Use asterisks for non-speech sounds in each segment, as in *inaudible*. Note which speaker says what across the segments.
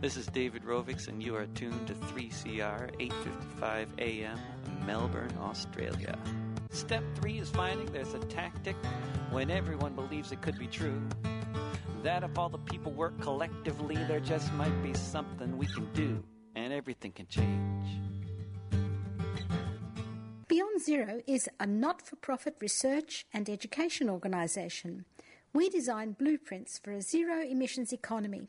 Speaker 1: This is David Rovics, and you are tuned to 3CR 855 AM, Melbourne, Australia. Step three is finding there's a tactic when everyone believes it could be true. That if all the people work collectively, there just might be something we can do, and everything can change.
Speaker 2: Beyond Zero is a not for profit research and education organisation. We design blueprints for a zero emissions economy.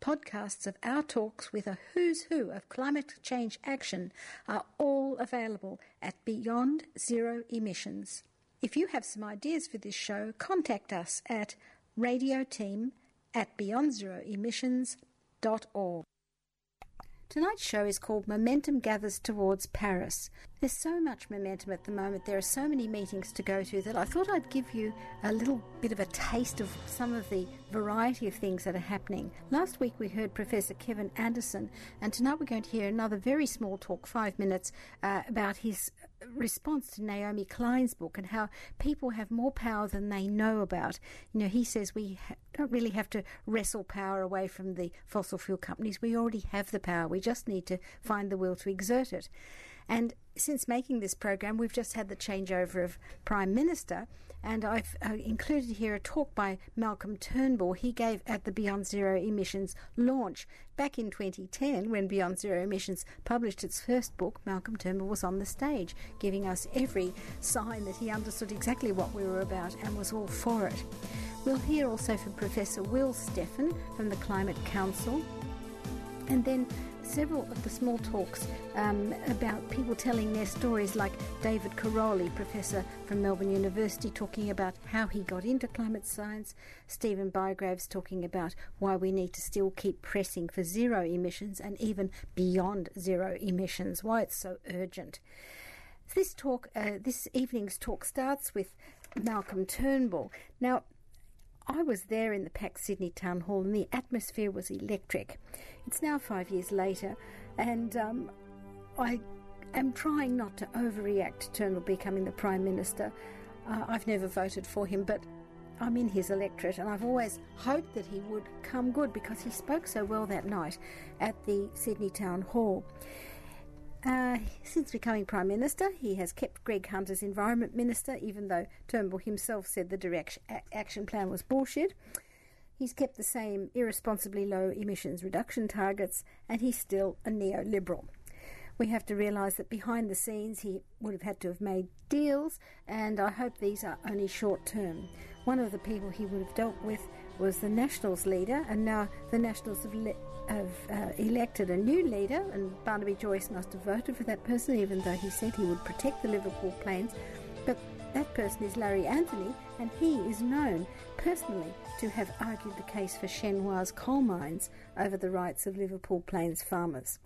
Speaker 2: Podcasts of our talks with a who's who of climate change action are all available at Beyond Zero Emissions. If you have some ideas for this show, contact us at radioteam at beyondzeroemissions.org. Tonight's show is called Momentum Gathers Towards Paris. There's so much momentum at the moment, there are so many meetings to go to that I thought I'd give you a little bit of a taste of some of the variety of things that are happening. Last week we heard Professor Kevin Anderson, and tonight we're going to hear another very small talk, five minutes, uh, about his response to Naomi Klein's book and how people have more power than they know about. You know, he says we ha- don't really have to wrestle power away from the fossil fuel companies. We already have the power. We just need to find the will to exert it. And since making this program, we've just had the changeover of Prime Minister, and I've uh, included here a talk by Malcolm Turnbull he gave at the Beyond Zero Emissions launch. Back in 2010, when Beyond Zero Emissions published its first book, Malcolm Turnbull was on the stage, giving us every sign that he understood exactly what we were about and was all for it. We'll hear also from Professor Will Steffen from the Climate Council, and then several of the small talks um, about people telling their stories, like David Karoly, professor from Melbourne University, talking about how he got into climate science, Stephen Bygraves talking about why we need to still keep pressing for zero emissions and even beyond zero emissions, why it's so urgent. This talk, uh, this evening's talk starts with Malcolm Turnbull. Now, I was there in the packed Sydney Town Hall and the atmosphere was electric. It's now five years later, and um, I am trying not to overreact to Turnbull becoming the Prime Minister. Uh, I've never voted for him, but I'm in his electorate, and I've always hoped that he would come good because he spoke so well that night at the Sydney Town Hall. Uh, since becoming Prime Minister, he has kept Greg Hunt as Environment Minister, even though Turnbull himself said the direction, a- action plan was bullshit. He's kept the same irresponsibly low emissions reduction targets, and he's still a neoliberal. We have to realise that behind the scenes he would have had to have made deals, and I hope these are only short term. One of the people he would have dealt with was the Nationals leader, and now the Nationals have, le- have uh, elected a new leader, and Barnaby Joyce must have voted for that person, even though he said he would protect the Liverpool Plains. But that person is Larry Anthony, and he is known personally to have argued the case for Shenhua's coal mines over the rights of Liverpool Plains farmers.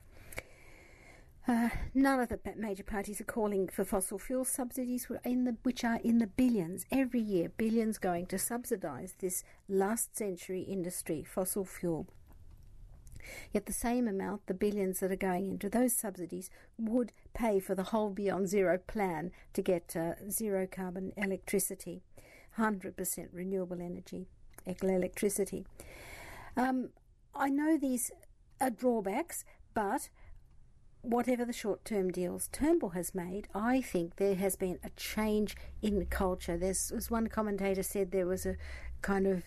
Speaker 2: Uh, none of the major parties are calling for fossil fuel subsidies, the, which are in the billions every year, billions going to subsidise this last century industry, fossil fuel. Yet the same amount, the billions that are going into those subsidies, would pay for the whole Beyond Zero plan to get uh, zero carbon electricity, 100% renewable energy, electricity. Um, I know these are drawbacks, but whatever the short term deals Turnbull has made, I think there has been a change in culture. There's, as one commentator said, there was a kind of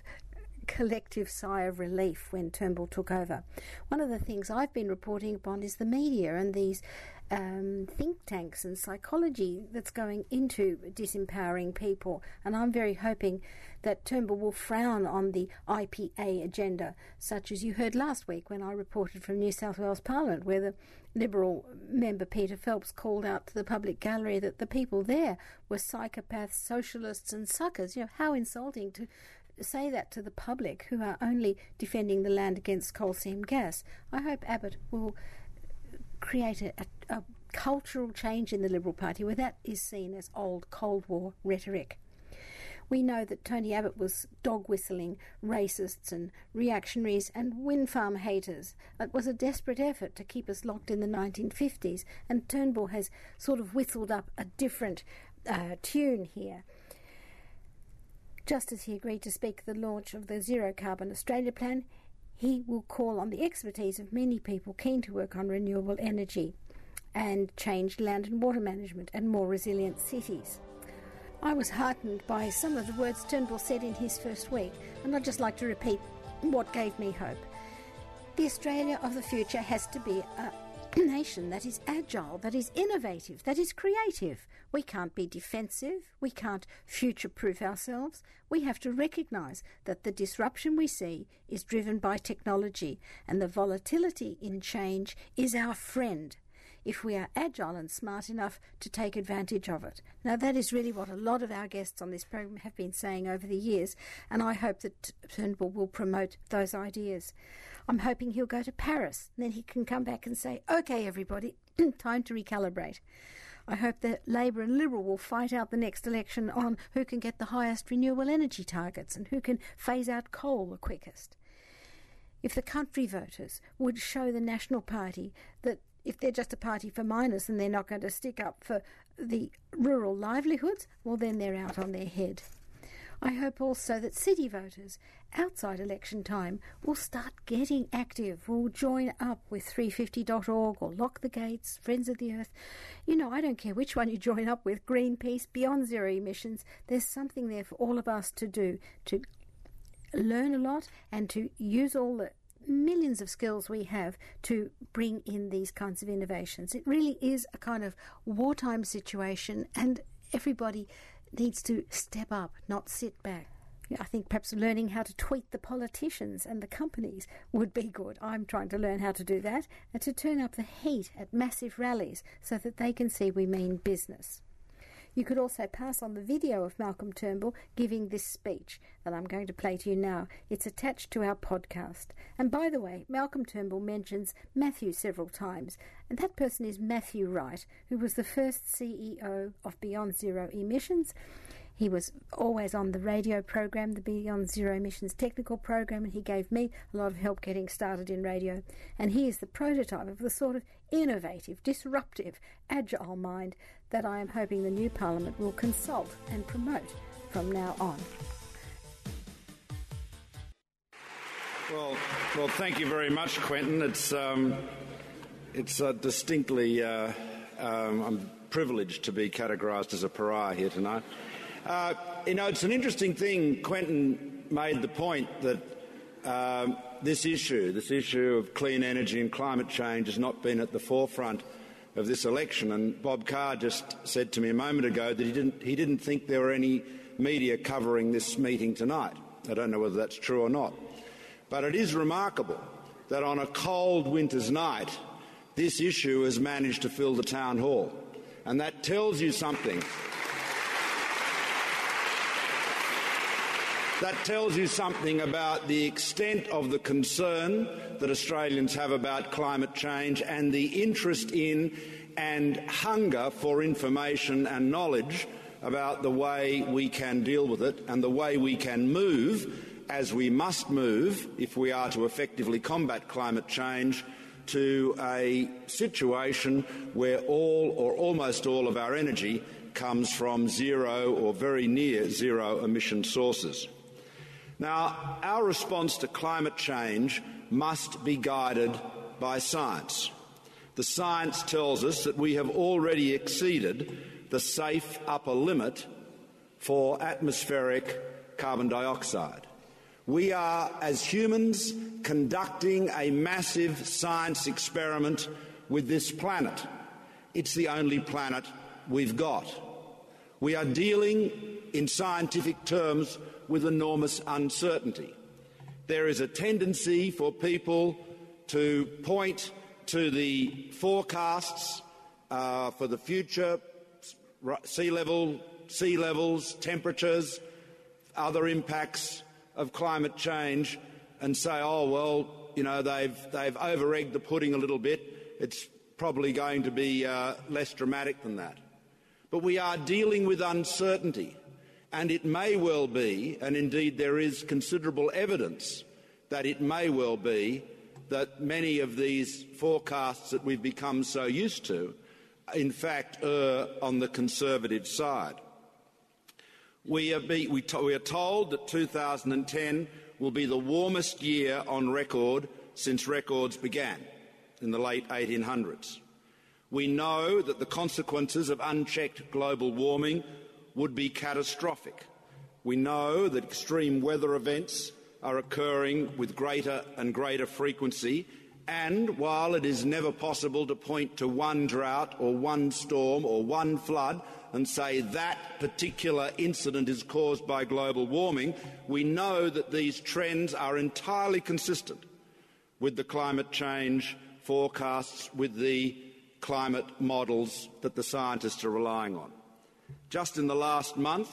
Speaker 2: collective sigh of relief when Turnbull took over. One of the things I've been reporting upon is the media and these um, think tanks and psychology that's going into disempowering people. And I'm very hoping that Turnbull will frown on the IPA agenda, such as you heard last week when I reported from New South Wales Parliament, where the Liberal member Peter Phelps called out to the public gallery that the people there were psychopaths, socialists, and suckers. You know, how insulting to say that to the public who are only defending the land against coal seam gas. I hope Abbott will create a, a, a cultural change in the Liberal Party where that is seen as old Cold War rhetoric. We know that Tony Abbott was dog whistling racists and reactionaries and wind farm haters. It was a desperate effort to keep us locked in the 1950s, and Turnbull has sort of whistled up a different uh, tune here. Just as he agreed to speak at the launch of the Zero Carbon Australia plan, he will call on the expertise of many people keen to work on renewable energy and changed land and water management and more resilient cities. I was heartened by some of the words Turnbull said in his first week, and I'd just like to repeat what gave me hope. The Australia of the future has to be a nation that is agile, that is innovative, that is creative. We can't be defensive, we can't future proof ourselves. We have to recognise that the disruption we see is driven by technology, and the volatility in change is our friend if we are agile and smart enough to take advantage of it. Now, that is really what a lot of our guests on this program have been saying over the years, and I hope that Turnbull will promote those ideas. I'm hoping he'll go to Paris, then he can come back and say, OK, everybody, *clears throat* time to recalibrate. I hope that Labor and Liberal will fight out the next election on who can get the highest renewable energy targets and who can phase out coal the quickest. If the country voters would show the National Party that if they're just a party for miners and they're not going to stick up for the rural livelihoods, well, then they're out on their head. I hope also that city voters outside election time will start getting active, will join up with 350.org or Lock the Gates, Friends of the Earth. You know, I don't care which one you join up with, Greenpeace, Beyond Zero Emissions, there's something there for all of us to do to learn a lot and to use all the millions of skills we have to bring in these kinds of innovations. It really is a kind of wartime situation, and everybody needs to step up, not sit back. I think perhaps learning how to tweet the politicians and the companies would be good. I'm trying to learn how to do that and to turn up the heat at massive rallies so that they can see we mean business. You could also pass on the video of Malcolm Turnbull giving this speech that I'm going to play to you now. It's attached to our podcast. And by the way, Malcolm Turnbull mentions Matthew several times, and that person is Matthew Wright, who was the first CEO of Beyond Zero Emissions he was always on the radio program, the Beyond Zero Emissions technical program, and he gave me a lot of help getting started in radio. And he is the prototype of the sort of innovative, disruptive, agile mind that I am hoping the new Parliament will consult and promote from now on.
Speaker 3: Well, well, thank you very much, Quentin. It's um, it's uh, distinctly uh, um, I'm privileged to be categorised as a pariah here tonight. Uh, you know, it's an interesting thing. Quentin made the point that um, this issue, this issue of clean energy and climate change, has not been at the forefront of this election. And Bob Carr just said to me a moment ago that he didn't, he didn't think there were any media covering this meeting tonight. I don't know whether that's true or not. But it is remarkable that on a cold winter's night, this issue has managed to fill the town hall. And that tells you something. That tells you something about the extent of the concern that Australians have about climate change and the interest in and hunger for information and knowledge about the way we can deal with it and the way we can move, as we must move if we are to effectively combat climate change, to a situation where all or almost all of our energy comes from zero or very near zero emission sources. Now, our response to climate change must be guided by science. The science tells us that we have already exceeded the safe upper limit for atmospheric carbon dioxide. We are, as humans, conducting a massive science experiment with this planet. It's the only planet we've got. We are dealing, in scientific terms, with enormous uncertainty. There is a tendency for people to point to the forecasts uh, for the future sea level, sea levels, temperatures, other impacts of climate change, and say, "Oh well, you know they've they've over egged the pudding a little bit. It's probably going to be uh, less dramatic than that. But we are dealing with uncertainty, and it may well be, and indeed there is considerable evidence that it may well be, that many of these forecasts that we've become so used to, in fact, err on the conservative side. We are, be, we, to, we are told that 2010 will be the warmest year on record since records began in the late 1800s. We know that the consequences of unchecked global warming would be catastrophic. We know that extreme weather events are occurring with greater and greater frequency, and while it is never possible to point to one drought or one storm or one flood and say that particular incident is caused by global warming, we know that these trends are entirely consistent with the climate change forecasts, with the climate models that the scientists are relying on. Just in the last month,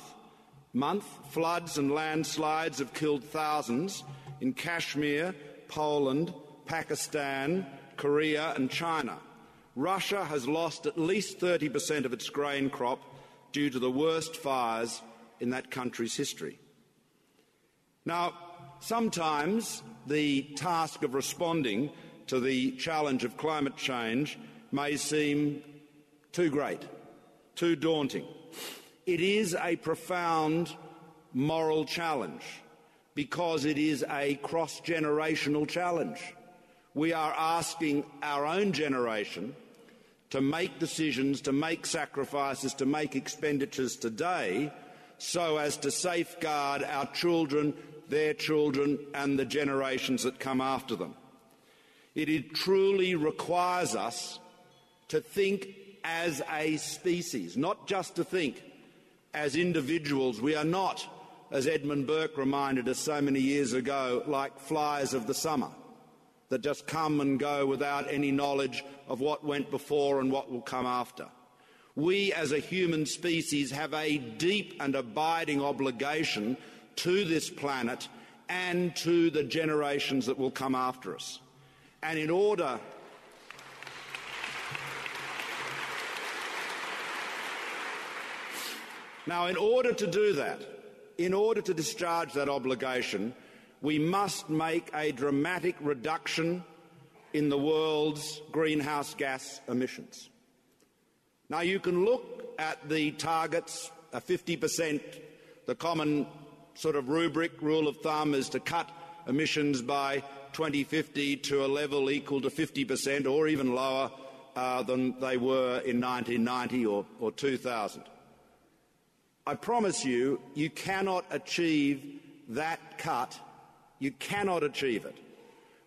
Speaker 3: month, floods and landslides have killed thousands in Kashmir, Poland, Pakistan, Korea, and China. Russia has lost at least 30% of its grain crop due to the worst fires in that country's history. Now, sometimes the task of responding to the challenge of climate change may seem too great, too daunting. It is a profound moral challenge because it is a cross generational challenge. We are asking our own generation to make decisions, to make sacrifices, to make expenditures today so as to safeguard our children, their children, and the generations that come after them. It truly requires us to think as a species, not just to think as individuals. We are not, as Edmund Burke reminded us so many years ago, like flies of the summer that just come and go without any knowledge of what went before and what will come after. We as a human species have a deep and abiding obligation to this planet and to the generations that will come after us. And in order Now, in order to do that, in order to discharge that obligation, we must make a dramatic reduction in the world's greenhouse gas emissions. Now, you can look at the targets, a 50%, the common sort of rubric, rule of thumb is to cut emissions by 2050 to a level equal to 50% or even lower uh, than they were in 1990 or, or 2000. I promise you, you cannot achieve that cut, you cannot achieve it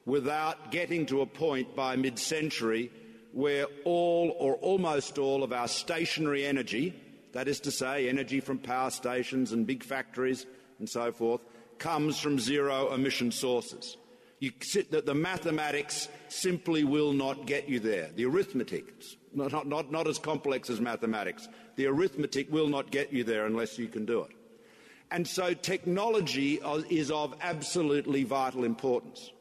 Speaker 3: without getting to a point by mid century where all or almost all of our stationary energy, that is to say, energy from power stations and big factories and so forth, comes from zero emission sources. You sit, the, the mathematics simply will not get you there. The arithmetic, not, not, not as complex as mathematics, the arithmetic will not get you there unless you can do it. And so technology is of absolutely vital importance.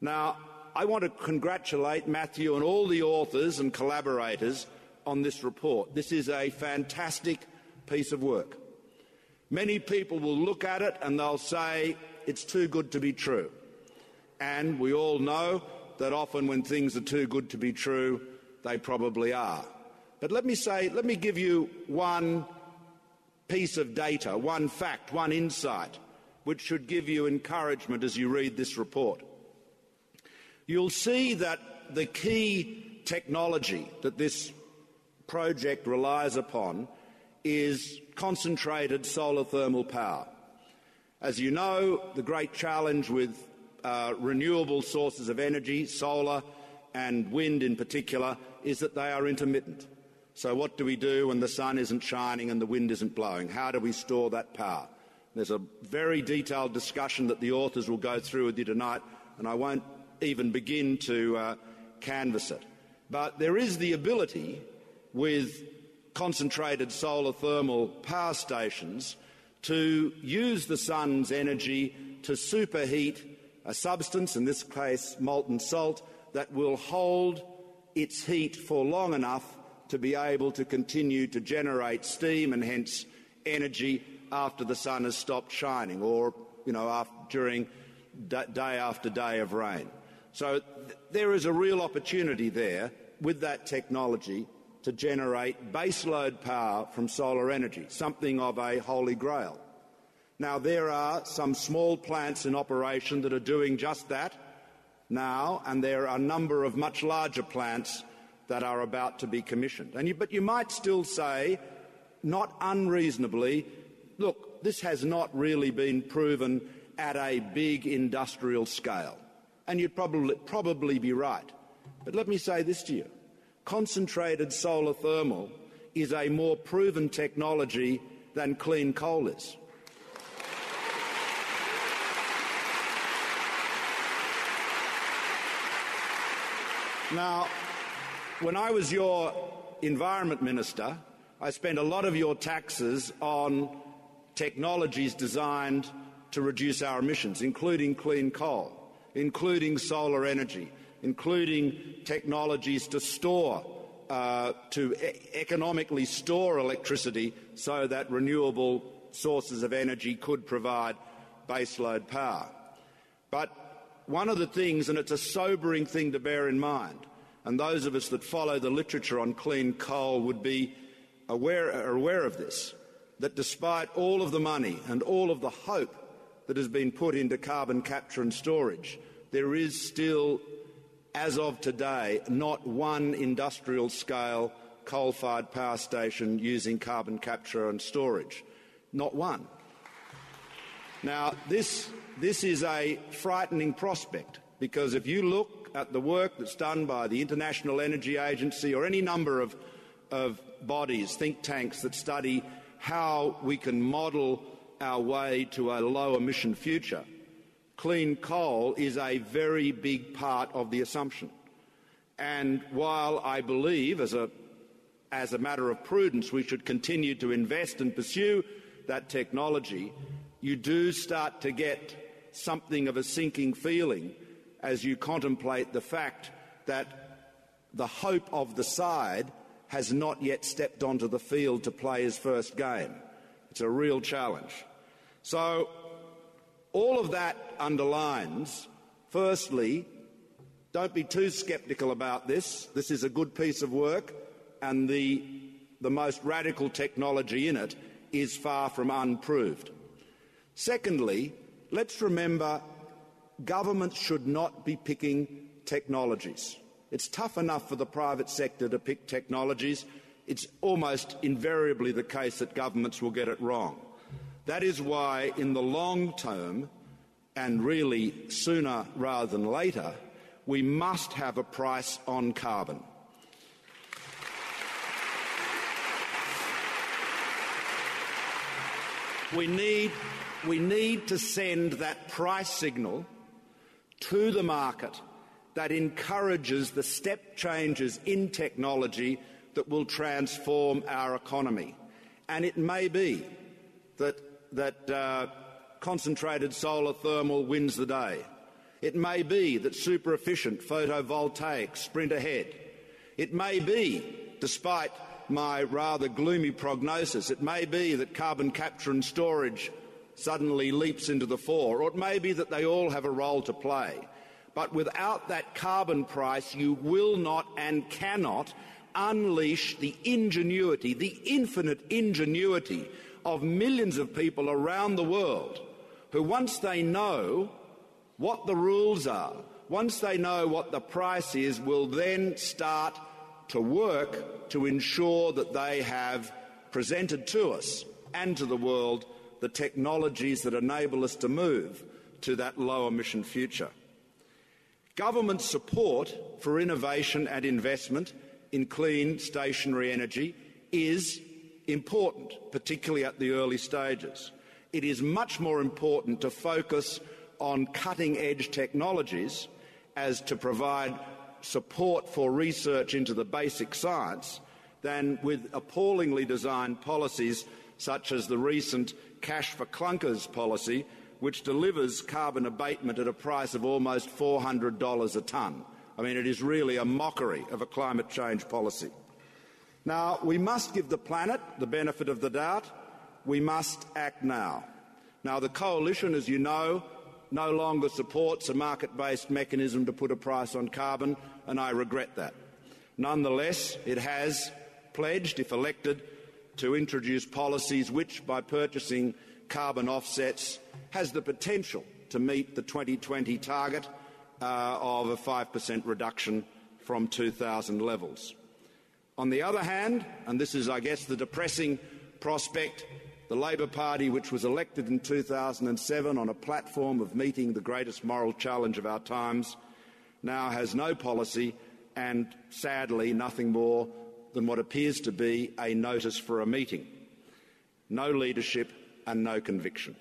Speaker 3: Now, I want to congratulate Matthew and all the authors and collaborators on this report. This is a fantastic piece of work. Many people will look at it and they'll say, it's too good to be true. And we all know that often when things are too good to be true, they probably are. But let me say, let me give you one piece of data, one fact, one insight, which should give you encouragement as you read this report. You'll see that the key technology that this project relies upon is concentrated solar thermal power. As you know, the great challenge with uh, renewable sources of energy, solar and wind in particular, is that they are intermittent. So, what do we do when the sun isn't shining and the wind isn't blowing? How do we store that power? There's a very detailed discussion that the authors will go through with you tonight, and I won't even begin to uh, canvass it. But there is the ability with concentrated solar thermal power stations to use the sun's energy to superheat a substance, in this case molten salt, that will hold its heat for long enough to be able to continue to generate steam and hence energy after the sun has stopped shining or you know after, during day after day of rain. So th- there is a real opportunity there with that technology to generate baseload power from solar energy, something of a holy grail. Now, there are some small plants in operation that are doing just that now, and there are a number of much larger plants that are about to be commissioned. You, but you might still say, not unreasonably, look, this has not really been proven at a big industrial scale. And you'd probably, probably be right. But let me say this to you concentrated solar thermal is a more proven technology than clean coal is. Now, when I was your environment minister, I spent a lot of your taxes on technologies designed to reduce our emissions, including clean coal, including solar energy, including technologies to store, uh, to e- economically store electricity so that renewable sources of energy could provide baseload power. But one of the things, and it's a sobering thing to bear in mind, and those of us that follow the literature on clean coal would be aware, are aware of this, that despite all of the money and all of the hope that has been put into carbon capture and storage, there is still, as of today, not one industrial scale coal fired power station using carbon capture and storage. Not one. Now, this, this is a frightening prospect because if you look at the work that's done by the International Energy Agency or any number of, of bodies, think tanks that study how we can model our way to a low emission future, clean coal is a very big part of the assumption. And while I believe, as a, as a matter of prudence, we should continue to invest and pursue that technology, you do start to get something of a sinking feeling as you contemplate the fact that the hope of the side has not yet stepped onto the field to play his first game. It's a real challenge. So, all of that underlines, firstly, don't be too sceptical about this. This is a good piece of work, and the, the most radical technology in it is far from unproved. Secondly, let's remember governments should not be picking technologies. It's tough enough for the private sector to pick technologies it's almost invariably the case that governments will get it wrong. That is why, in the long term, and really sooner rather than later, we must have a price on carbon. We need, we need to send that price signal to the market that encourages the step changes in technology that will transform our economy. And it may be that, that uh, concentrated solar thermal wins the day. It may be that super efficient photovoltaics sprint ahead. It may be, despite my rather gloomy prognosis, it may be that carbon capture and storage suddenly leaps into the fore, or it may be that they all have a role to play. But without that carbon price, you will not and cannot unleash the ingenuity, the infinite ingenuity of millions of people around the world who, once they know what the rules are, once they know what the price is, will then start to work to ensure that they have presented to us and to the world the technologies that enable us to move to that low emission future. Government support for innovation and investment in clean stationary energy is important, particularly at the early stages. It is much more important to focus on cutting edge technologies as to provide support for research into the basic science than with appallingly designed policies such as the recent cash for clunkers policy, which delivers carbon abatement at a price of almost $400 a tonne. I mean, it is really a mockery of a climate change policy. Now, we must give the planet the benefit of the doubt. We must act now. Now, the Coalition, as you know, no longer supports a market based mechanism to put a price on carbon, and I regret that. Nonetheless, it has pledged, if elected, to introduce policies which, by purchasing carbon offsets, has the potential to meet the 2020 target uh, of a 5% reduction from 2000 levels. On the other hand, and this is, I guess, the depressing prospect, the Labor Party, which was elected in 2007 on a platform of meeting the greatest moral challenge of our times, now has no policy and, sadly, nothing more than what appears to be a notice for a meeting. No leadership and no conviction.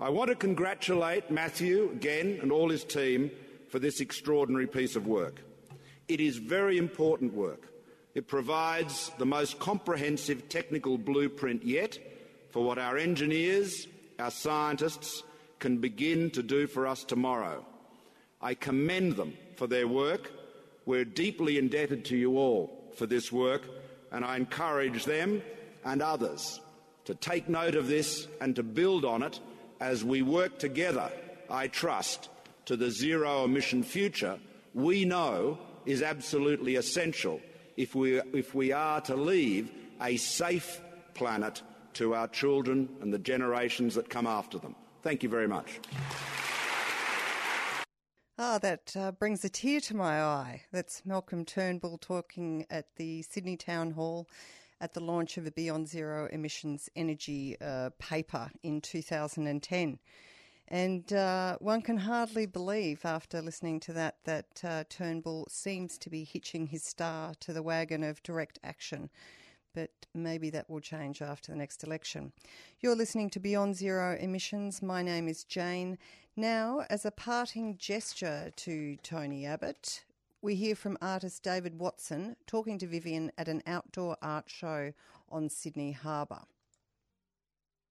Speaker 3: I want to congratulate Matthew again and all his team for this extraordinary piece of work. It is very important work. It provides the most comprehensive technical blueprint yet for what our engineers, our scientists can begin to do for us tomorrow. I commend them for their work. We're deeply indebted to you all for this work, and I encourage them and others to take note of this and to build on it as we work together, I trust, to the zero emission future we know is absolutely essential if we, if we are to leave a safe planet to our children and the generations that come after them. Thank you very much.
Speaker 4: Ah, that uh, brings a tear to my eye. That's Malcolm Turnbull talking at the Sydney Town Hall at the launch of a Beyond Zero Emissions Energy uh, paper in 2010. And uh, one can hardly believe, after listening to that, that uh, Turnbull seems to be hitching his star to the wagon of direct action. But maybe that will change after the next election. You're listening to Beyond Zero Emissions. My name is Jane. Now, as a parting gesture to Tony Abbott, we hear from artist David Watson talking to Vivian at an outdoor art show on Sydney Harbour.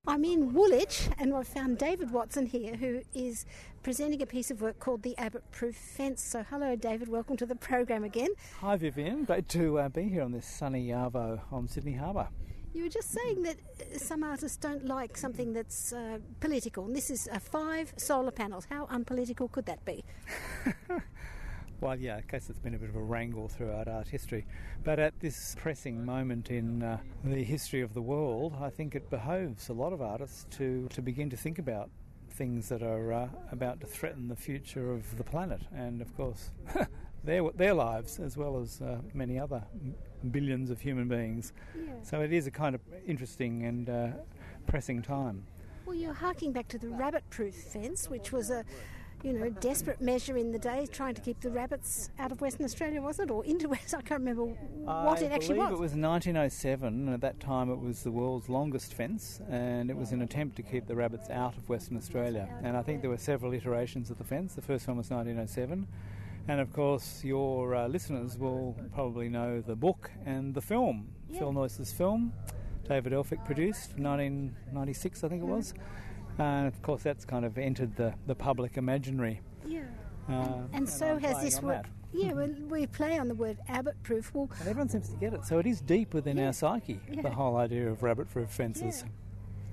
Speaker 2: I'm in Woolwich and I've found David Watson here who is presenting a piece of work called the Abbott Proof Fence. So, hello, David, welcome to the program again.
Speaker 5: Hi, Vivian. Great to uh, be here on this sunny Arvo on Sydney Harbour.
Speaker 2: You were just saying that uh, some artists don't like something that's uh, political, and this is uh, five solar panels. How unpolitical could that be? *laughs*
Speaker 5: Well, yeah, I guess it's been a bit of a wrangle throughout art history. But at this pressing moment in uh, the history of the world, I think it behoves a lot of artists to, to begin to think about things that are uh, about to threaten the future of the planet and, of course, *laughs* their, their lives as well as uh, many other billions of human beings. Yeah. So it is a kind of interesting and uh, pressing time.
Speaker 2: Well, you're harking back to the rabbit proof fence, which was a you know, desperate measure in the day, trying to keep the rabbits out of Western Australia, wasn't it? Or into West? I can't remember what
Speaker 5: I
Speaker 2: it actually was.
Speaker 5: it was 1907, and at that time it was the world's longest fence, and it was an attempt to keep the rabbits out of Western Australia. And I think there were several iterations of the fence. The first one was 1907. And of course, your uh, listeners will probably know the book and the film, yeah. Phil Noyce's film, David Elfick produced, 1996, I think it was. And of course, that's kind of entered the, the public imaginary.
Speaker 2: Yeah. Uh, and, and so has this work. Yeah, we play on the word Abbott proof. Well,
Speaker 5: and everyone seems to get it. So it is deep within yeah, our psyche, yeah. the whole idea of rabbit proof fences.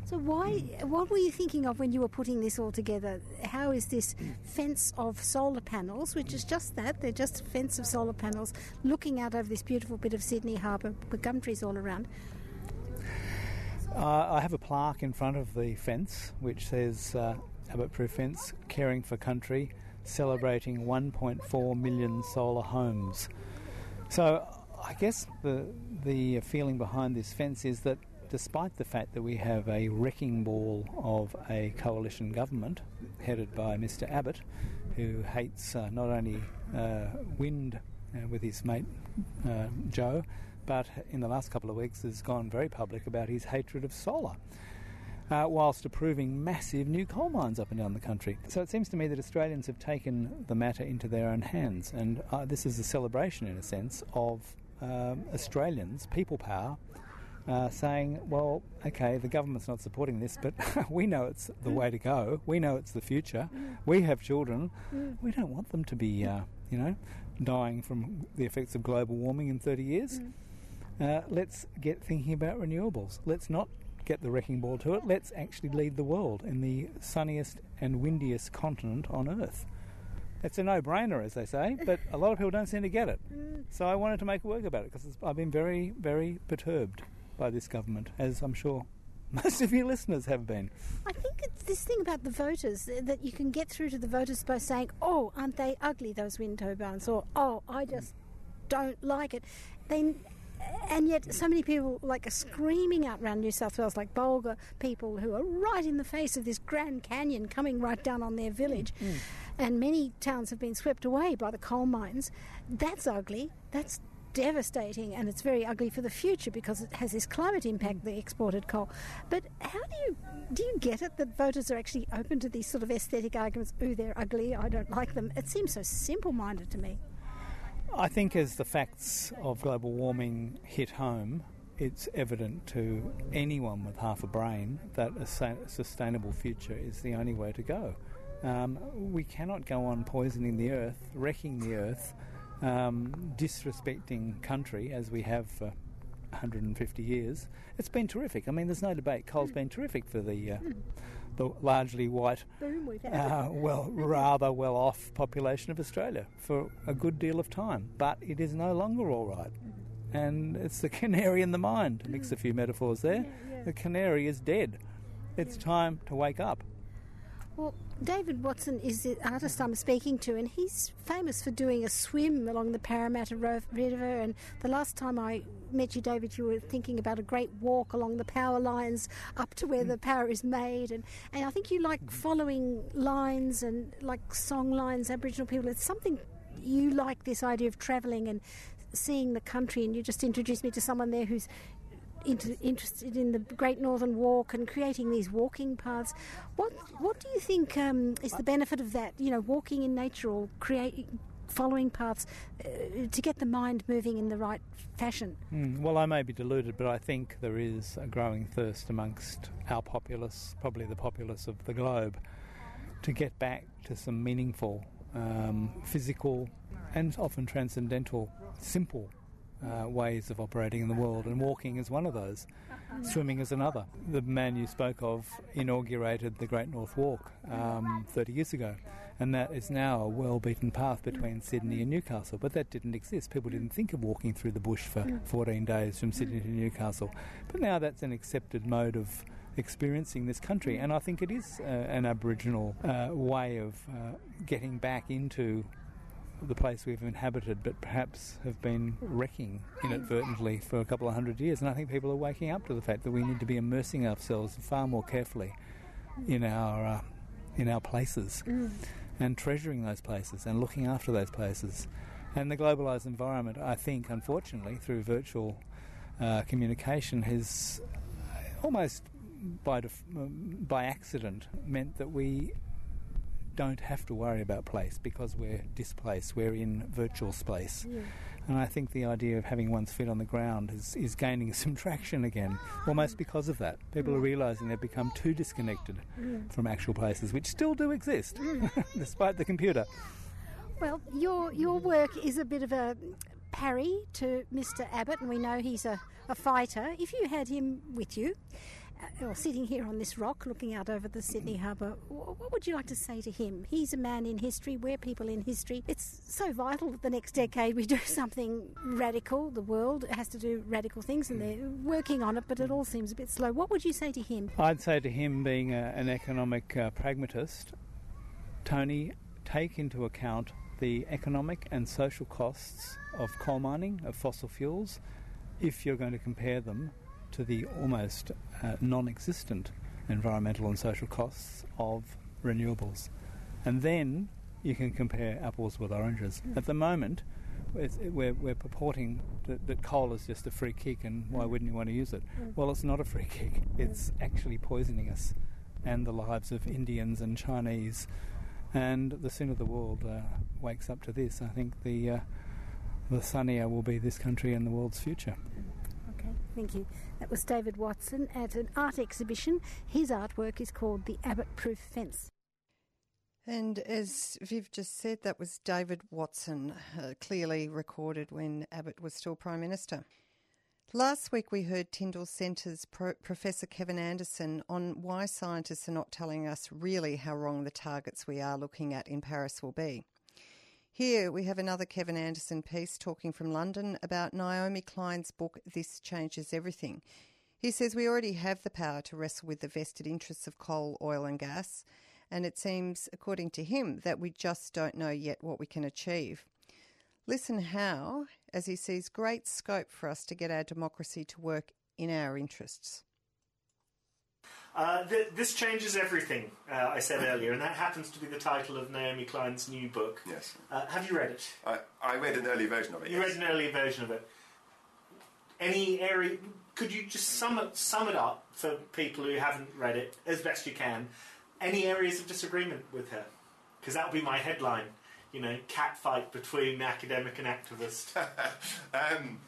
Speaker 2: So why? What were you thinking of when you were putting this all together? How is this fence of solar panels, which is just that? They're just a fence of solar panels, looking out over this beautiful bit of Sydney Harbour with gum trees all around.
Speaker 5: Uh, I have a plaque in front of the fence which says uh, Abbott Proof Fence, caring for country, celebrating 1.4 million solar homes. So I guess the the feeling behind this fence is that despite the fact that we have a wrecking ball of a coalition government headed by Mr. Abbott, who hates uh, not only uh, wind uh, with his mate uh, Joe, but in the last couple of weeks has gone very public about his hatred of solar. Uh, whilst approving massive new coal mines up and down the country. So it seems to me that Australians have taken the matter into their own hands, and uh, this is a celebration, in a sense, of um, Australians, people power, uh, saying, well, okay, the government's not supporting this, but *laughs* we know it's the way to go. We know it's the future. We have children. We don't want them to be, uh, you know, dying from the effects of global warming in 30 years.
Speaker 2: Mm.
Speaker 5: Uh, let's get thinking about renewables. Let's not get the wrecking ball to it. Let's actually lead the world in the sunniest and windiest continent on Earth. It's a no-brainer, as they say, *laughs* but a lot of people don't seem to get it.
Speaker 2: Mm.
Speaker 5: So I wanted to make a work about it because I've been very, very perturbed by this government, as I'm sure *laughs* most of your listeners have been.
Speaker 2: I think it's this thing about the voters that you can get through to the voters by saying, "Oh, aren't they ugly those wind turbines?" or "Oh, I hmm. just don't like it." Then, and yet, so many people like are screaming out around New South Wales, like Bulga people who are right in the face of this Grand Canyon coming right down on their village. Hmm. Hmm. And many towns have been swept away by the coal mines. That's ugly. That's devastating and it's very ugly for the future because it has this climate impact the exported coal. But how do you do you get it that voters are actually open to these sort of aesthetic arguments? Ooh they're ugly i don't like them. It seems so simple minded to me.
Speaker 5: I think as the facts of global warming hit home, it's evident to anyone with half a brain that a sustainable future is the only way to go. Um, we cannot go on poisoning the earth, wrecking the earth, um, disrespecting country as we have for 150 years. It's been terrific. I mean, there's no debate. Coal's been terrific for the uh, the largely white
Speaker 2: boom we've had
Speaker 5: uh, well, *laughs* rather well off population of Australia for a good deal of time. But it is no longer all right. And it's the canary in the mine, to mix a few metaphors there. The canary is dead. It's time to wake up.
Speaker 2: Well, David Watson is the artist I'm speaking to, and he's famous for doing a swim along the Parramatta River. And the last time I met you, David, you were thinking about a great walk along the power lines up to where the mm. power is made. And, and I think you like mm. following lines and like song lines, Aboriginal people. It's something you like this idea of travelling and seeing the country. And you just introduced me to someone there who's inter- interested in the Great Northern Walk and creating these walking paths. What what do you think um, is the benefit of that? You know, walking in nature or creating following paths uh, to get the mind moving in the right fashion.
Speaker 5: Mm, well, I may be deluded, but I think there is a growing thirst amongst our populace, probably the populace of the globe, to get back to some meaningful, um, physical, and often transcendental, simple uh, ways of operating in the world, and walking is one of those. Swimming is another. The man you spoke of inaugurated the Great North Walk um, 30 years ago, and that is now a well beaten path between Sydney and Newcastle. But that didn't exist. People didn't think of walking through the bush for 14 days from Sydney to Newcastle. But now that's an accepted mode of experiencing this country, and I think it is uh, an Aboriginal uh, way of uh, getting back into the place we've inhabited, but perhaps have been wrecking inadvertently for a couple of hundred years. And I think people are waking up to the fact that we need to be immersing ourselves far more carefully in our uh, in our places and treasuring those places and looking after those places. And the globalised environment, I think, unfortunately, through virtual uh, communication, has almost by def- by accident meant that we don't have to worry about place because we're displaced. We're in virtual space. And I think the idea of having one's feet on the ground is, is gaining *laughs* some traction again, almost because of that. People are realising they've become too disconnected from actual places, which still do exist, *laughs* despite the computer.
Speaker 2: Well, your your work is a bit of a parry to Mr. Abbott, and we know he's a, a fighter. If you had him with you, or sitting here on this rock looking out over the Sydney Harbour, what would you like to say to him? He's a man in history, we're people in history. It's so vital that the next decade we do *laughs* something radical. The world has to do radical things, and they're working on it, but it all seems a bit slow. What would you say to him?
Speaker 5: I'd say to him, being a, an economic uh, pragmatist, Tony, take into account the economic and social costs of coal mining, of fossil fuels, if you're going to compare them to the almost uh, non existent environmental and social costs of renewables. And then you can compare apples with oranges. At the moment, we're, we're purporting that, that coal is just a free kick and why wouldn't you want to use it? Well, it's not a free kick, it's actually poisoning us and the lives of Indians and Chinese. And the sooner the world uh, wakes up to this, I think the, uh, the sunnier will be this country and the world's future.
Speaker 2: Thank you. That was David Watson at an art exhibition. His artwork is called The Abbott Proof Fence.
Speaker 4: And as Viv just said, that was David Watson, uh, clearly recorded when Abbott was still Prime Minister. Last week, we heard Tyndall Centre's Pro- Professor Kevin Anderson on why scientists are not telling us really how wrong the targets we are looking at in Paris will be. Here we have another Kevin Anderson piece talking from London about Naomi Klein's book, This Changes Everything. He says we already have the power to wrestle with the vested interests of coal, oil, and gas and it seems, according to him, that we just don't know yet what we can achieve. Listen how, as he sees great scope for us to get our democracy to work in our interests.
Speaker 6: Uh, th- this changes everything, uh, I said earlier, and that happens to be the title of Naomi Klein's new book.
Speaker 7: Yes.
Speaker 6: Uh, have you read it?
Speaker 7: I, I read an early version of it.
Speaker 6: You
Speaker 7: yes.
Speaker 6: read an early version of it. Any area? Could you just sum it, sum it up for people who haven't read it as best you can? any areas of disagreement with her? Because that would be my headline. You know, cat fight between academic and activist. *laughs*
Speaker 7: um,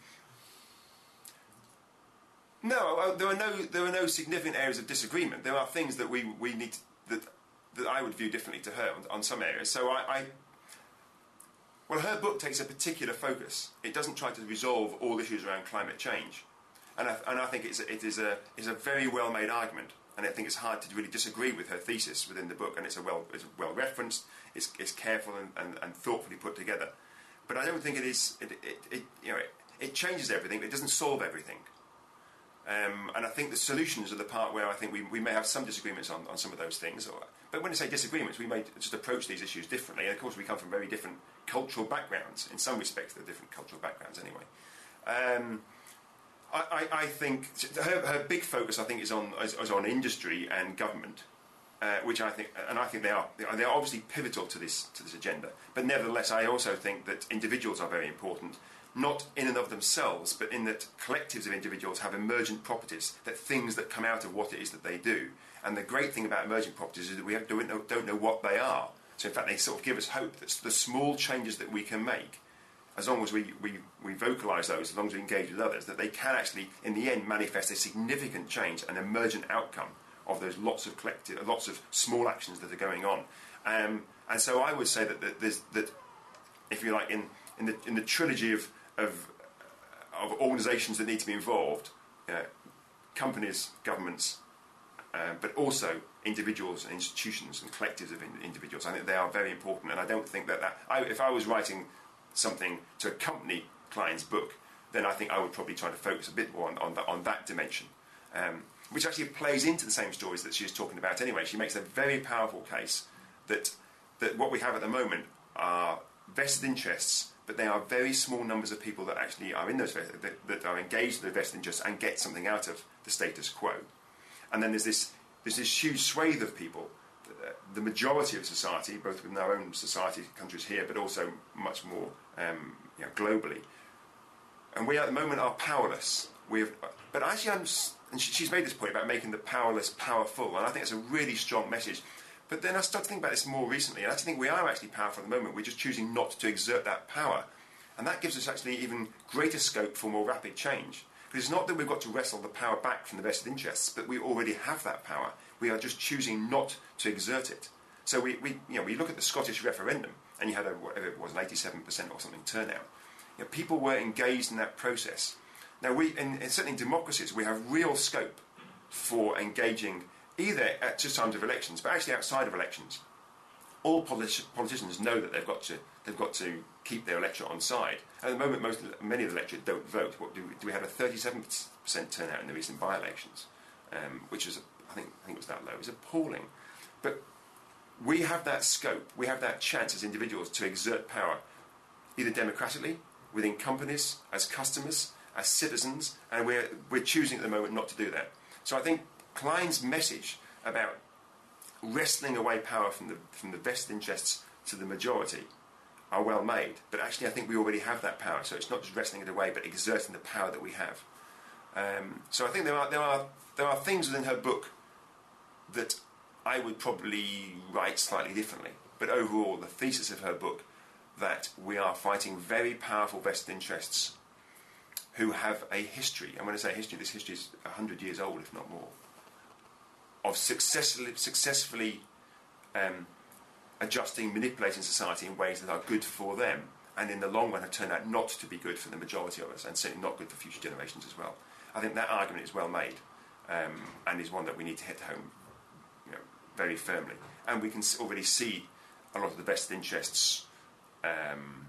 Speaker 7: no, uh, there are no there are no significant areas of disagreement. There are things that we, we need to, that that I would view differently to her on, on some areas. So I, I well, her book takes a particular focus. It doesn't try to resolve all issues around climate change, and I, and I think it's it is a is a very well made argument and I think it's hard to really disagree with her thesis within the book, and it's a well, it's well referenced, it's, it's careful and, and, and, thoughtfully put together. But I don't think it is, it, it, it you know, it, it, changes everything, it doesn't solve everything. Um, and I think the solutions are the part where I think we, we may have some disagreements on, on some of those things. Or, but when I say disagreements, we may just approach these issues differently. And of course, we come from very different cultural backgrounds. In some respects, they're different cultural backgrounds anyway. Um, I, I, think her, her, big focus, I think, is on is, is on industry and government, uh, which I think, and I think they are they are obviously pivotal to this to this agenda. But nevertheless, I also think that individuals are very important, not in and of themselves, but in that collectives of individuals have emergent properties, that things that come out of what it is that they do. And the great thing about emergent properties is that we don't know, don't know what they are. So in fact, they sort of give us hope that the small changes that we can make as long as we, we, we vocalise those, as long as we engage with others, that they can actually, in the end, manifest a significant change, an emergent outcome of those lots of collective, lots of small actions that are going on. Um, and so I would say that, that, that if you like, in, in, the, in the trilogy of, of, of organisations that need to be involved, uh, companies, governments, uh, but also individuals, and institutions, and collectives of in- individuals. I think they are very important, and I don't think that, that I, if I was writing something to accompany Klein's book, then I think I would probably try to focus a bit more on, on, that, on that dimension. Um, which actually plays into the same stories that she was talking about anyway. She makes a very powerful case that, that what we have at the moment are vested interests, but they are very small numbers of people that actually are in those that, that are engaged in the vested interests and get something out of the status quo. And then there's this, there's this huge swathe of people the majority of society, both within our own society, countries here, but also much more um, you know, globally. And we at the moment are powerless. We have, but actually, I'm, and she's made this point about making the powerless powerful, and I think it's a really strong message. But then I started to think about this more recently, and I actually think we are actually powerful at the moment. We're just choosing not to exert that power. And that gives us actually even greater scope for more rapid change. Because it's not that we've got to wrestle the power back from the vested interests, but we already have that power. We are just choosing not to exert it. So we, we, you know, we look at the Scottish referendum, and you had a, whatever it was, an 87% or something turnout. You know, people were engaged in that process. Now, we, in, in, certainly in democracies, we have real scope for engaging either at just times of elections, but actually outside of elections. All politi- politicians know that they've got to they've got to keep their electorate on side. At the moment, most many of the electorate don't vote. What do we, do we have a 37% turnout in the recent by-elections, um, which is I think I think it was that low. It's appalling. But we have that scope, we have that chance as individuals to exert power, either democratically, within companies, as customers, as citizens, and we're, we're choosing at the moment not to do that. So I think Klein's message about wrestling away power from the, from the vested interests to the majority are well made, but actually I think we already have that power, so it's not just wrestling it away, but exerting the power that we have. Um, so I think there are, there, are, there are things within her book that I would probably write slightly differently. But overall, the thesis of her book that we are fighting very powerful vested interests who have a history, and when I say history, this history is 100 years old, if not more, of successfully, successfully um, adjusting, manipulating society in ways that are good for them, and in the long run have turned out not to be good for the majority of us, and certainly not good for future generations as well. I think that argument is well made, um, and is one that we need to hit home you know, very firmly. And we can already see a lot of the best interests um,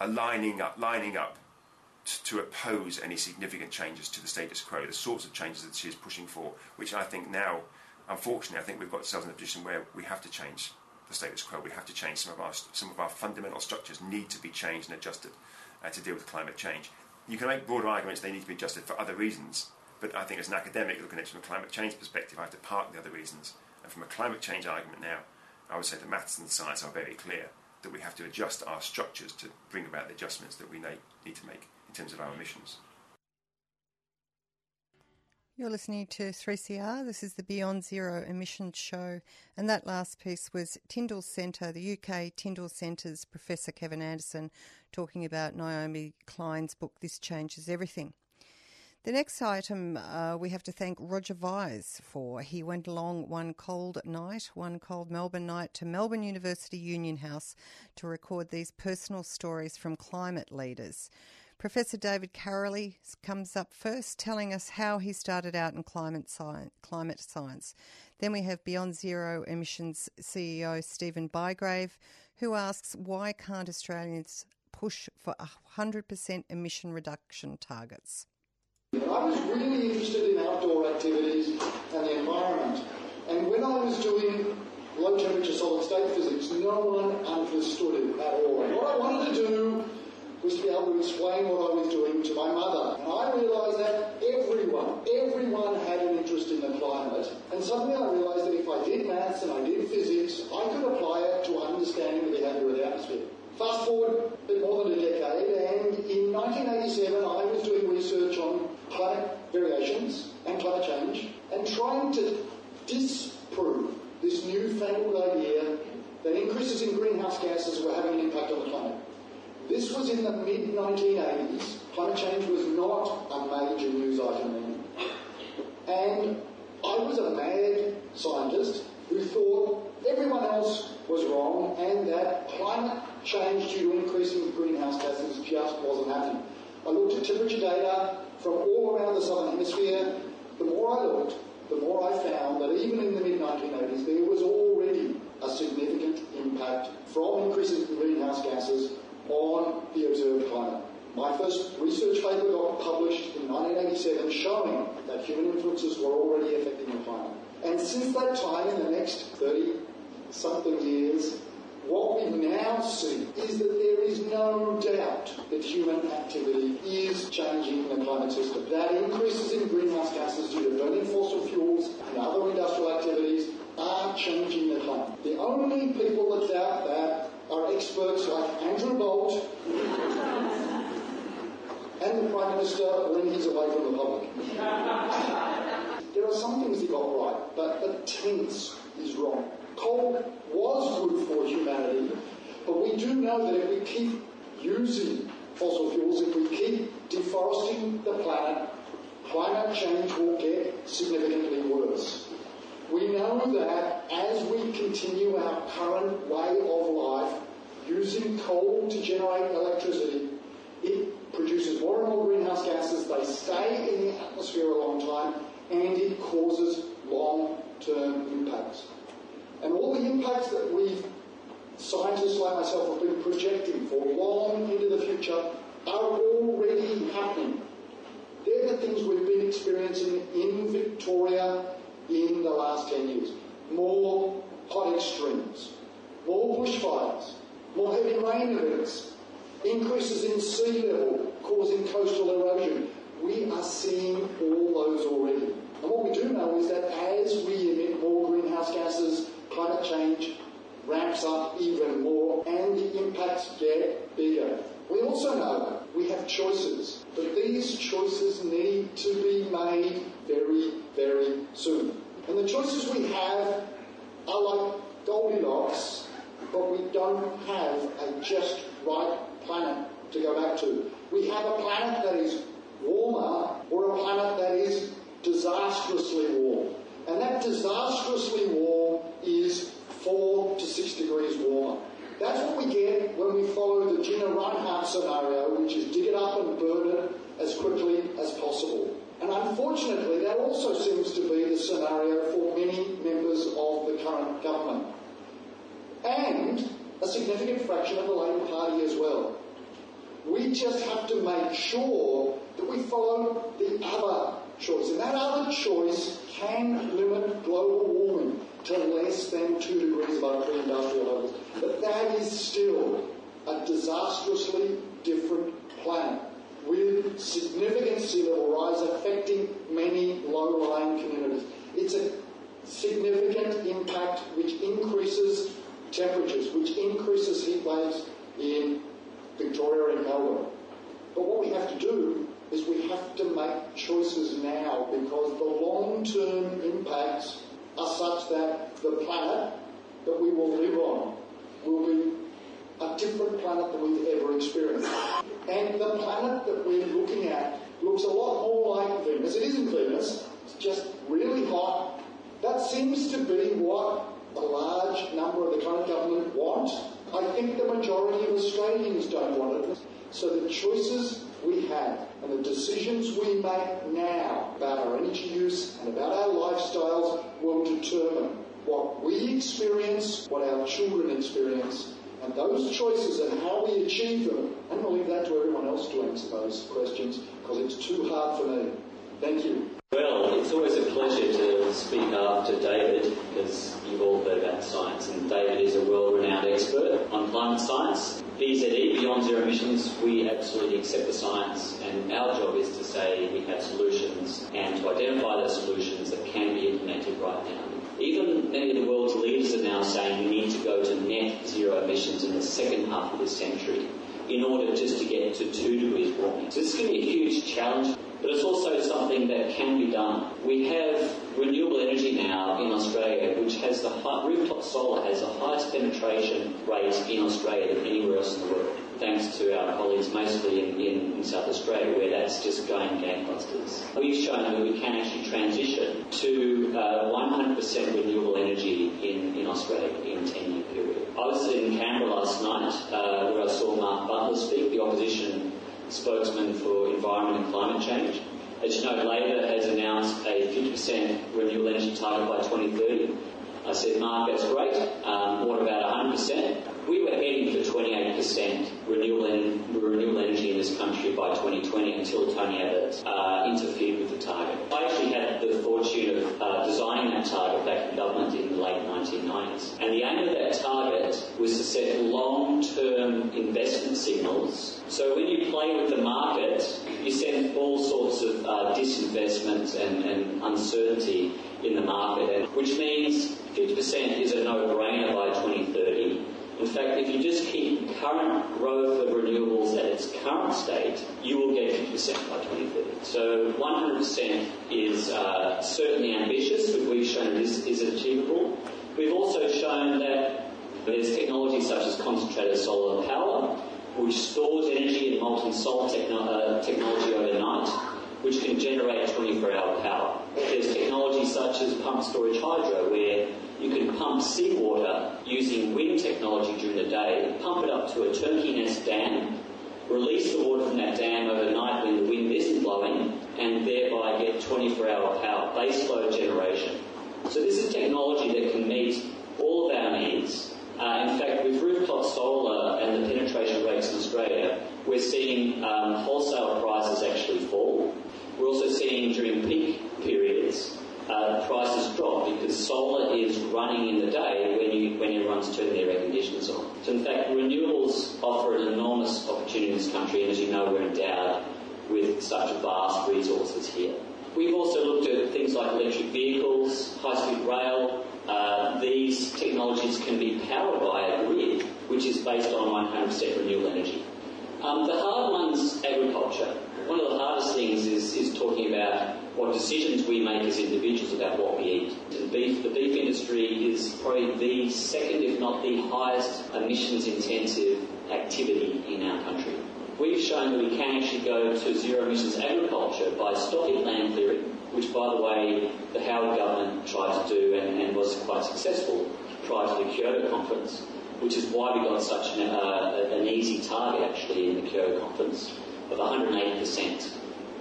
Speaker 7: are lining up, lining up to, oppose any significant changes to the status quo, the sorts of changes that she is pushing for, which I think now, unfortunately, I think we've got ourselves in a position where we have to change the status quo. We have to change some of our some of our fundamental structures need to be changed and adjusted uh, to deal with climate change. You can make broader arguments they need to be adjusted for other reasons, but I think as an academic looking at it from a climate change perspective, I have to park the other reasons. And from a climate change argument now, I would say the maths and the science are very clear that we have to adjust our structures to bring about the adjustments that we need to make terms of our emissions.
Speaker 4: You're listening to 3CR. This is the Beyond Zero Emissions Show. And that last piece was Tyndall Centre, the UK Tyndall Centre's Professor Kevin Anderson, talking about Naomi Klein's book, This Changes Everything. The next item uh, we have to thank Roger Vise for. He went along one cold night, one cold Melbourne night, to Melbourne University Union House to record these personal stories from climate leaders. Professor David Karoly comes up first, telling us how he started out in climate science. Climate science. Then we have Beyond Zero Emissions CEO Stephen Bygrave, who asks why can't Australians push for 100% emission reduction targets?
Speaker 8: I was really interested in outdoor activities and the environment. And when I was doing low temperature solid state physics, no one understood it at all. What I wanted to do was to be able to explain what I was doing to my mother. And I realised that everyone, everyone had an interest in the climate. And suddenly I realised that if I did maths and I did physics, I could apply it to understanding the behaviour of the atmosphere. Fast forward a bit more than a decade, and in 1987 I was doing research on climate variations and climate change and trying to disprove this newfangled idea that increases in greenhouse gases were having an impact on the climate. This was in the mid 1980s. Climate change was not a major news item then. And I was a mad scientist who thought everyone else was wrong and that climate change due to increasing greenhouse gases just wasn't happening. I looked at temperature data from all around the southern hemisphere. The more I looked, the more I found that even in the mid 1980s, there was already a significant impact from increasing greenhouse gases on the observed climate. My first research paper got published in 1987 showing that human influences were already affecting the climate. And since that time, in the next 30 something years, what we now see is that there is no doubt that human activity is changing the climate system. That increases in greenhouse gases due to burning fossil fuels and other industrial activities are changing the climate. The only people that doubt that are experts like Andrew Bolt and the Prime Minister when he's away from the public. there are some things he got right, but the tense is wrong. Coal was good for humanity, but we do know that if we keep using fossil fuels, if we keep deforesting the planet, climate change will get significantly worse. We know that as we continue our current way of life, using coal to generate electricity, it produces more and more greenhouse gases, they stay in the atmosphere a long time, and it causes long term impacts. And all the impacts that we, scientists like myself, have been projecting for long into the future are already happening. They're the things we've been experiencing in Victoria last 10 years. More hot extremes, more bushfires, more heavy rain events, increases in sea level causing coastal erosion. We are seeing all those already. And what we do know is that as we emit more greenhouse gases, climate change ramps up even more and the impacts get bigger. We also know we have choices, but these choices need to be made very, very soon. And the choices we have are like Goldilocks, but we don't have a just right planet to go back to. We have a planet that is warmer or a planet that is disastrously warm. And that disastrously warm is 4 to 6 degrees warmer. That's what we get when we follow the Gina Rinehart scenario, which is dig it up and burn it as quickly as possible. And unfortunately, that also seems to be the scenario for many members of the current government and a significant fraction of the Labor Party as well. We just have to make sure that we follow the other choice. And that other choice can limit global warming to less than 2 degrees above pre industrial levels. But that is still a disastrously different planet with significant sea level rise affecting many low lying communities. It's a significant impact which increases temperatures, which increases heat waves in Victoria and Melbourne. But what we have to do is we have to make choices now because the long term impacts are such that the planet that we will live on will be a different planet than we've ever experienced. And the planet that we're looking at looks a lot more like Venus. It isn't Venus, it's just really hot. That seems to be what a large number of the current government want. I think the majority of Australians don't want it. So the choices we have and the decisions we make now about our energy use and about our lifestyles will determine what we experience, what our children experience, and those choices and how we achieve them. I'm going to leave that to everyone else to answer those questions because it's too hard for me. Thank you.
Speaker 9: Well, it's always a pleasure to speak after David because you've all heard about science, and David is a world renowned expert on climate science. BZE, Beyond Zero Emissions, we absolutely accept the science, and our job is to say we have solutions and to identify those solutions that can be implemented right now. Even many of the world's leaders are now saying we need to go to net zero emissions in the second half of this century in order just to get to two degrees warming. So this is going to be a huge challenge but it's also something that can be done. We have renewable energy now in Australia, which has the high, rooftop solar has the highest penetration rate in Australia than anywhere else in the world. Thanks to our colleagues mostly in, in, in South Australia, where that's just going gangbusters. We've shown that we can actually transition to uh, 100% renewable energy in, in Australia in a 10 year period. I was in Canberra last night uh, where I saw Mark Butler speak, the opposition spokesman for environment and climate change. As you know, Labor has announced a 50% renewable energy target by 2030. I said, Mark, that's great. Um, what about 100%? We were heading for 28% renewable, en- renewable energy in this country by 2020 until Tony Abbott uh, interfered with the target. I actually had the fortune of uh, designing that target back in government in the late 1990s. And the aim of that target was to set long-term investment signals. So when you play with the market, you send all sorts of uh, disinvestment and, and uncertainty in the market, which means 50% is a no-brainer by 2030. In fact, if you just keep current growth of renewables at its current state, you will get 50% by 2030. So 100% is uh, certainly ambitious, but we've shown this is achievable. We've also shown that there's technologies such as concentrated solar power, which stores energy in molten salt techno- uh, technology overnight, which can generate 24-hour power. There's technology such as pump storage hydro, where you can pump seawater using wind technology during the day, pump it up to a turkey nest dam, release the water from that dam overnight when the wind isn't blowing, and thereby get 24-hour power, baseload generation. So this is technology that can meet all of our needs. Uh, in fact, with rooftop solar and the penetration rates in Australia, we're seeing um, wholesale prices actually fall. We're also seeing during peak periods uh, prices drop because solar is running in the day when, you, when everyone's turning their air conditioners on. So in fact, renewables offer an enormous opportunity in this country, and as you know, we're endowed with such vast resources here. We've also looked at things like electric vehicles, high-speed rail. Uh, these technologies can be powered by a grid, which is based on 100% renewable energy. Um, the hard one's agriculture. One of the hardest things is, is talking about what decisions we make as individuals about what we eat. The beef, the beef industry is probably the second, if not the highest, emissions intensive activity in our country. We've shown that we can actually go to zero emissions agriculture by stopping land clearing, which, by the way, the Howard government tried to do and, and was quite successful prior to the Kyoto conference, which is why we got such an, uh, an easy target actually in the Kyoto conference of 180%,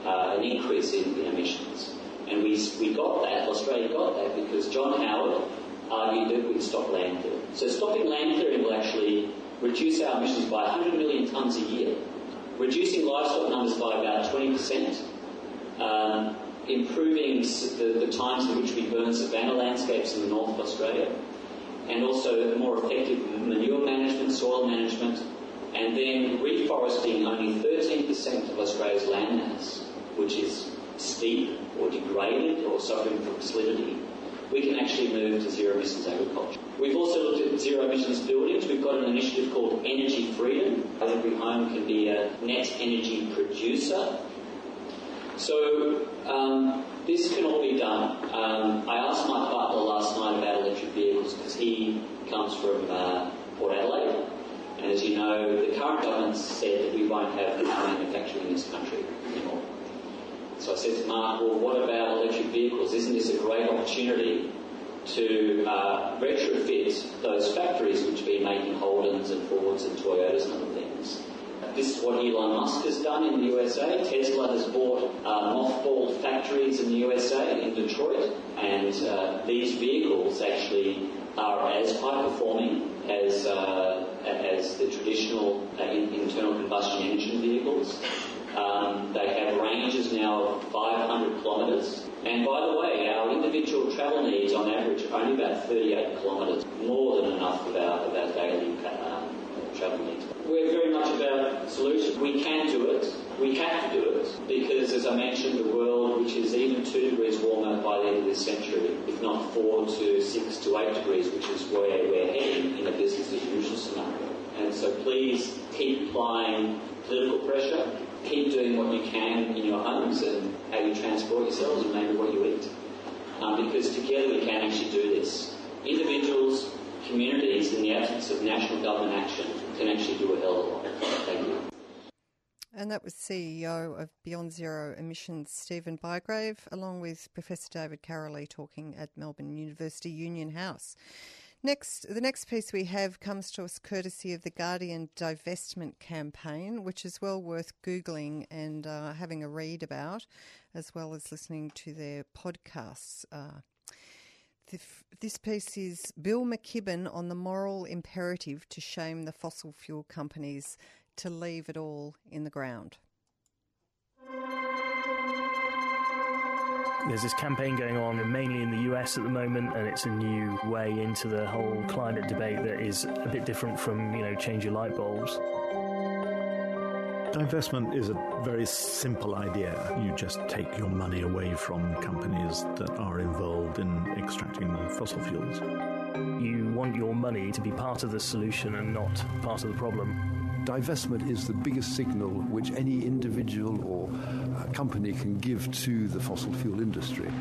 Speaker 9: uh, an increase in, in emissions. And we, we got that, Australia got that, because John Howard argued that we'd stop land clearing. So stopping land clearing will actually reduce our emissions by 100 million tonnes a year, reducing livestock numbers by about 20%, um, improving the, the times in which we burn savanna landscapes in the north of Australia, and also more effective manure management, soil management, and then reforesting only 13% of Australia's land mass, which is steep or degraded or suffering from salinity, we can actually move to zero emissions agriculture. We've also looked at zero emissions buildings. We've got an initiative called Energy Freedom. Every home can be a net energy producer. So um, this can all be done. Um, I asked my partner last night about electric vehicles because he comes from uh, Port Adelaide. And as you know, the current government said that we won't have car manufacturing in this country anymore. So I said to Mark, well, what about electric vehicles? Isn't this a great opportunity to uh, retrofit those factories which have been making Holdens and Fords and Toyotas and other things? This is what Elon Musk has done in the USA. Tesla has bought uh, mothballed factories in the USA, in Detroit, and uh, these vehicles actually are as high performing as, uh, as the traditional uh, internal combustion engine vehicles. Um, they have ranges now of 500 kilometres. And by the way, our individual travel needs on average are only about 38 kilometres, more than enough of our, of our daily um, travel needs. We're very much about solutions. We can do it. We have to do it because, as I mentioned, the world, which is even two degrees warmer by the end of this century, if not four to six to eight degrees, which is where we're heading in a business as usual scenario. And so please keep applying political pressure, keep doing what you can in your homes and how you transport yourselves and maybe what you eat. Um, because together we can actually do this. Individuals, communities, in the absence of national government action, can actually do a hell of a lot. Thank you.
Speaker 4: And that was CEO of Beyond Zero Emissions, Stephen Bygrave, along with Professor David Karoly talking at Melbourne University Union House. Next, the next piece we have comes to us courtesy of the Guardian divestment campaign, which is well worth Googling and uh, having a read about, as well as listening to their podcasts. Uh, this piece is Bill McKibben on the moral imperative to shame the fossil fuel companies to leave it all in the ground.
Speaker 10: There's this campaign going on mainly in the US at the moment, and it's a new way into the whole climate debate that is a bit different from, you know, change your light bulbs.
Speaker 11: Divestment is a very simple idea. You just take your money away from companies that are involved in extracting fossil fuels.
Speaker 10: You want your money to be part of the solution and not part of the problem
Speaker 12: divestment is the biggest signal which any individual or uh, company can give to the fossil fuel industry.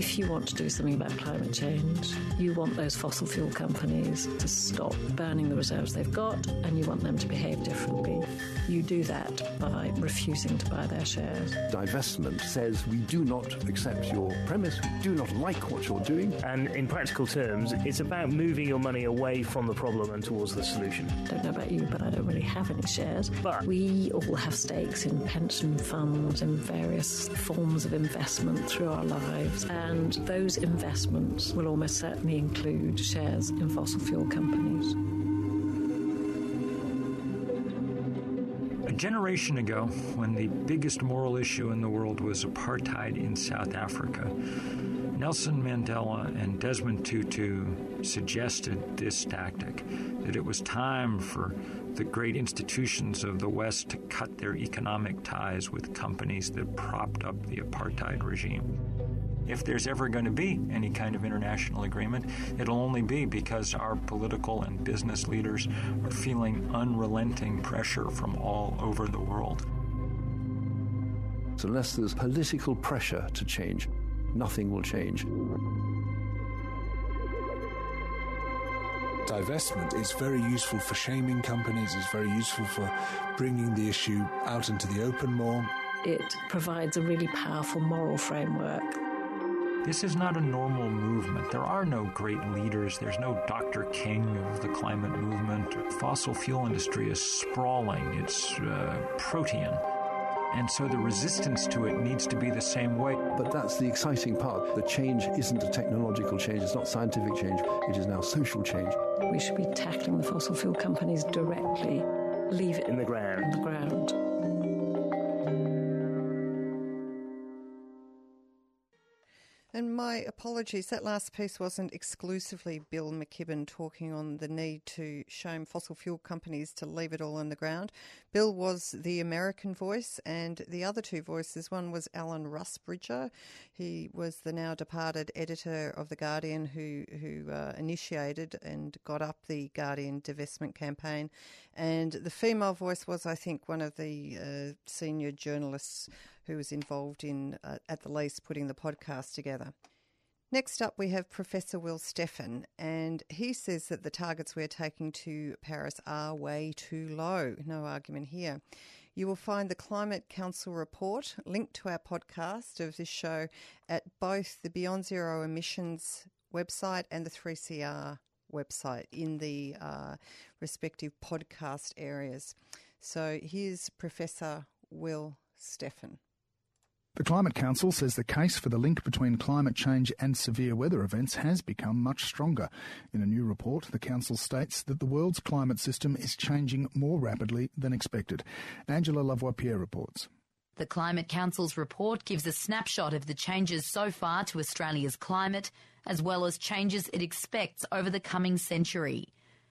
Speaker 13: If you want to do something about climate change, you want those fossil fuel companies to stop burning the reserves they've got and you want them to behave differently. You do that by refusing to buy their shares.
Speaker 12: Divestment says we do not accept your premise, we do not like what you're doing.
Speaker 10: And in practical terms, it's about moving your money away from the problem and towards the solution.
Speaker 13: I don't know about you, but I don't really have any shares. But we all have stakes in pension funds and various forms of investment through our lives and those investments will almost certainly include shares in fossil fuel companies.
Speaker 14: A generation ago, when the biggest moral issue in the world was apartheid in South Africa, Nelson Mandela and Desmond Tutu suggested this tactic that it was time for the great institutions of the West to cut their economic ties with companies that propped up the apartheid regime if there's ever going to be any kind of international agreement, it'll only be because our political and business leaders are feeling unrelenting pressure from all over the world.
Speaker 12: So unless there's political pressure to change, nothing will change.
Speaker 15: divestment is very useful for shaming companies, it's very useful for bringing the issue out into the open more.
Speaker 13: It provides a really powerful moral framework
Speaker 14: this is not a normal movement. There are no great leaders. There's no Dr. King of the climate movement. Fossil fuel industry is sprawling. It's uh, protean. And so the resistance to it needs to be the same way.
Speaker 12: But that's the exciting part. The change isn't a technological change, it's not scientific change, it is now social change.
Speaker 13: We should be tackling the fossil fuel companies directly. Leave it
Speaker 10: in the ground.
Speaker 13: In the ground.
Speaker 4: Apologies, that last piece wasn't exclusively Bill McKibben talking on the need to shame fossil fuel companies to leave it all on the ground. Bill was the American voice, and the other two voices one was Alan Rusbridger. He was the now departed editor of The Guardian who, who uh, initiated and got up the Guardian divestment campaign. And the female voice was, I think, one of the uh, senior journalists who was involved in, uh, at the least, putting the podcast together. Next up, we have Professor Will Steffen, and he says that the targets we're taking to Paris are way too low. No argument here. You will find the Climate Council report linked to our podcast of this show at both the Beyond Zero Emissions website and the 3CR website in the uh, respective podcast areas. So here's Professor Will Steffen.
Speaker 16: The Climate Council says the case for the link between climate change and severe weather events has become much stronger. In a new report, the Council states that the world's climate system is changing more rapidly than expected. Angela Lavoipierre reports.
Speaker 17: The Climate Council's report gives a snapshot of the changes so far to Australia's climate, as well as changes it expects over the coming century.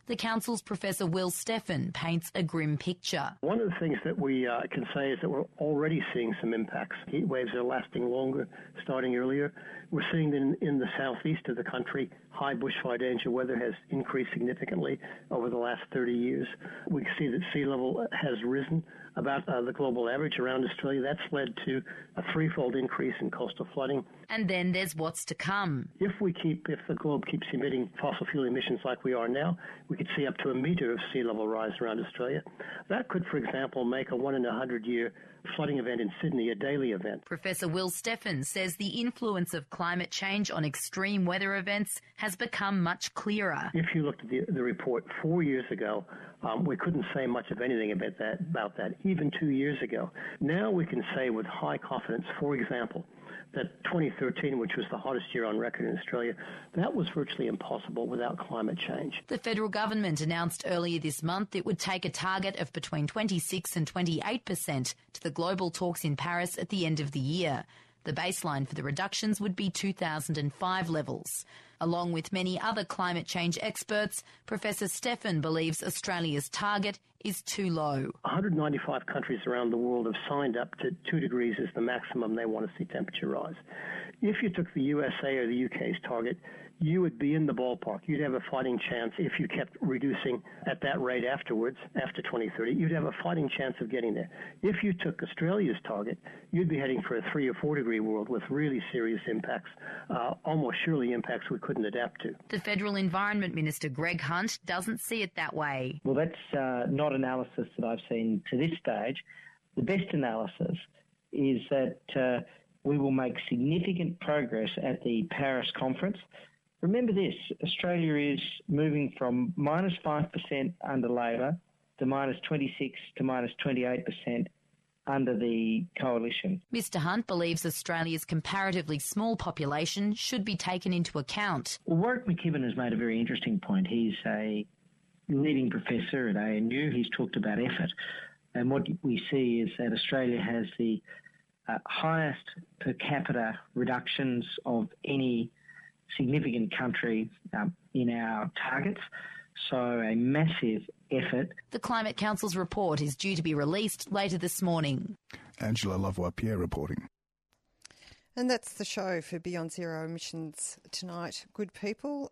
Speaker 17: The Council's Professor Will Steffen paints a grim picture.
Speaker 18: One of the things that we uh, can say is that we're already seeing some impacts. Heat waves are lasting longer, starting earlier. We're seeing that in, in the southeast of the country, high bushfire danger weather has increased significantly over the last 30 years. We see that sea level has risen about uh, the global average around Australia. That's led to a threefold increase in coastal flooding.
Speaker 17: And then there's what's to come.
Speaker 18: If we keep, if the globe keeps emitting fossil fuel emissions like we are now, we could see up to a metre of sea level rise around Australia. That could, for example, make a one in a hundred year flooding event in Sydney a daily event.
Speaker 17: Professor Will Steffen says the influence of climate change on extreme weather events has become much clearer.
Speaker 18: If you looked at the, the report four years ago, um, we couldn't say much of anything about that, about that, even two years ago. Now we can say with high confidence, for example, that 2013, which was the hottest year on record in Australia, that was virtually impossible without climate change.
Speaker 17: The federal government announced earlier this month it would take a target of between 26 and 28 percent to the global talks in Paris at the end of the year. The baseline for the reductions would be 2005 levels. Along with many other climate change experts, Professor Steffen believes Australia's target is too low.
Speaker 18: 195 countries around the world have signed up to 2 degrees as the maximum they want to see temperature rise. If you took the USA or the UK's target, you would be in the ballpark. You'd have a fighting chance if you kept reducing at that rate afterwards, after 2030. You'd have a fighting chance of getting there. If you took Australia's target, you'd be heading for a three or four degree world with really serious impacts, uh, almost surely impacts we couldn't adapt to.
Speaker 17: The Federal Environment Minister, Greg Hunt, doesn't see it that way.
Speaker 19: Well, that's uh, not analysis that I've seen to this stage. The best analysis is that uh, we will make significant progress at the Paris conference. Remember this Australia is moving from minus 5% under Labor to minus 26 to minus 28% under the coalition.
Speaker 17: Mr Hunt believes Australia's comparatively small population should be taken into account.
Speaker 19: Well, Warwick McKibbin has made a very interesting point. He's a leading professor at ANU. He's talked about effort. And what we see is that Australia has the uh, highest per capita reductions of any significant country um, in our targets. So a massive effort.
Speaker 17: The Climate Council's report is due to be released later this morning.
Speaker 16: Angela Lavoipierre reporting.
Speaker 4: And that's the show for Beyond Zero Emissions tonight. Good people,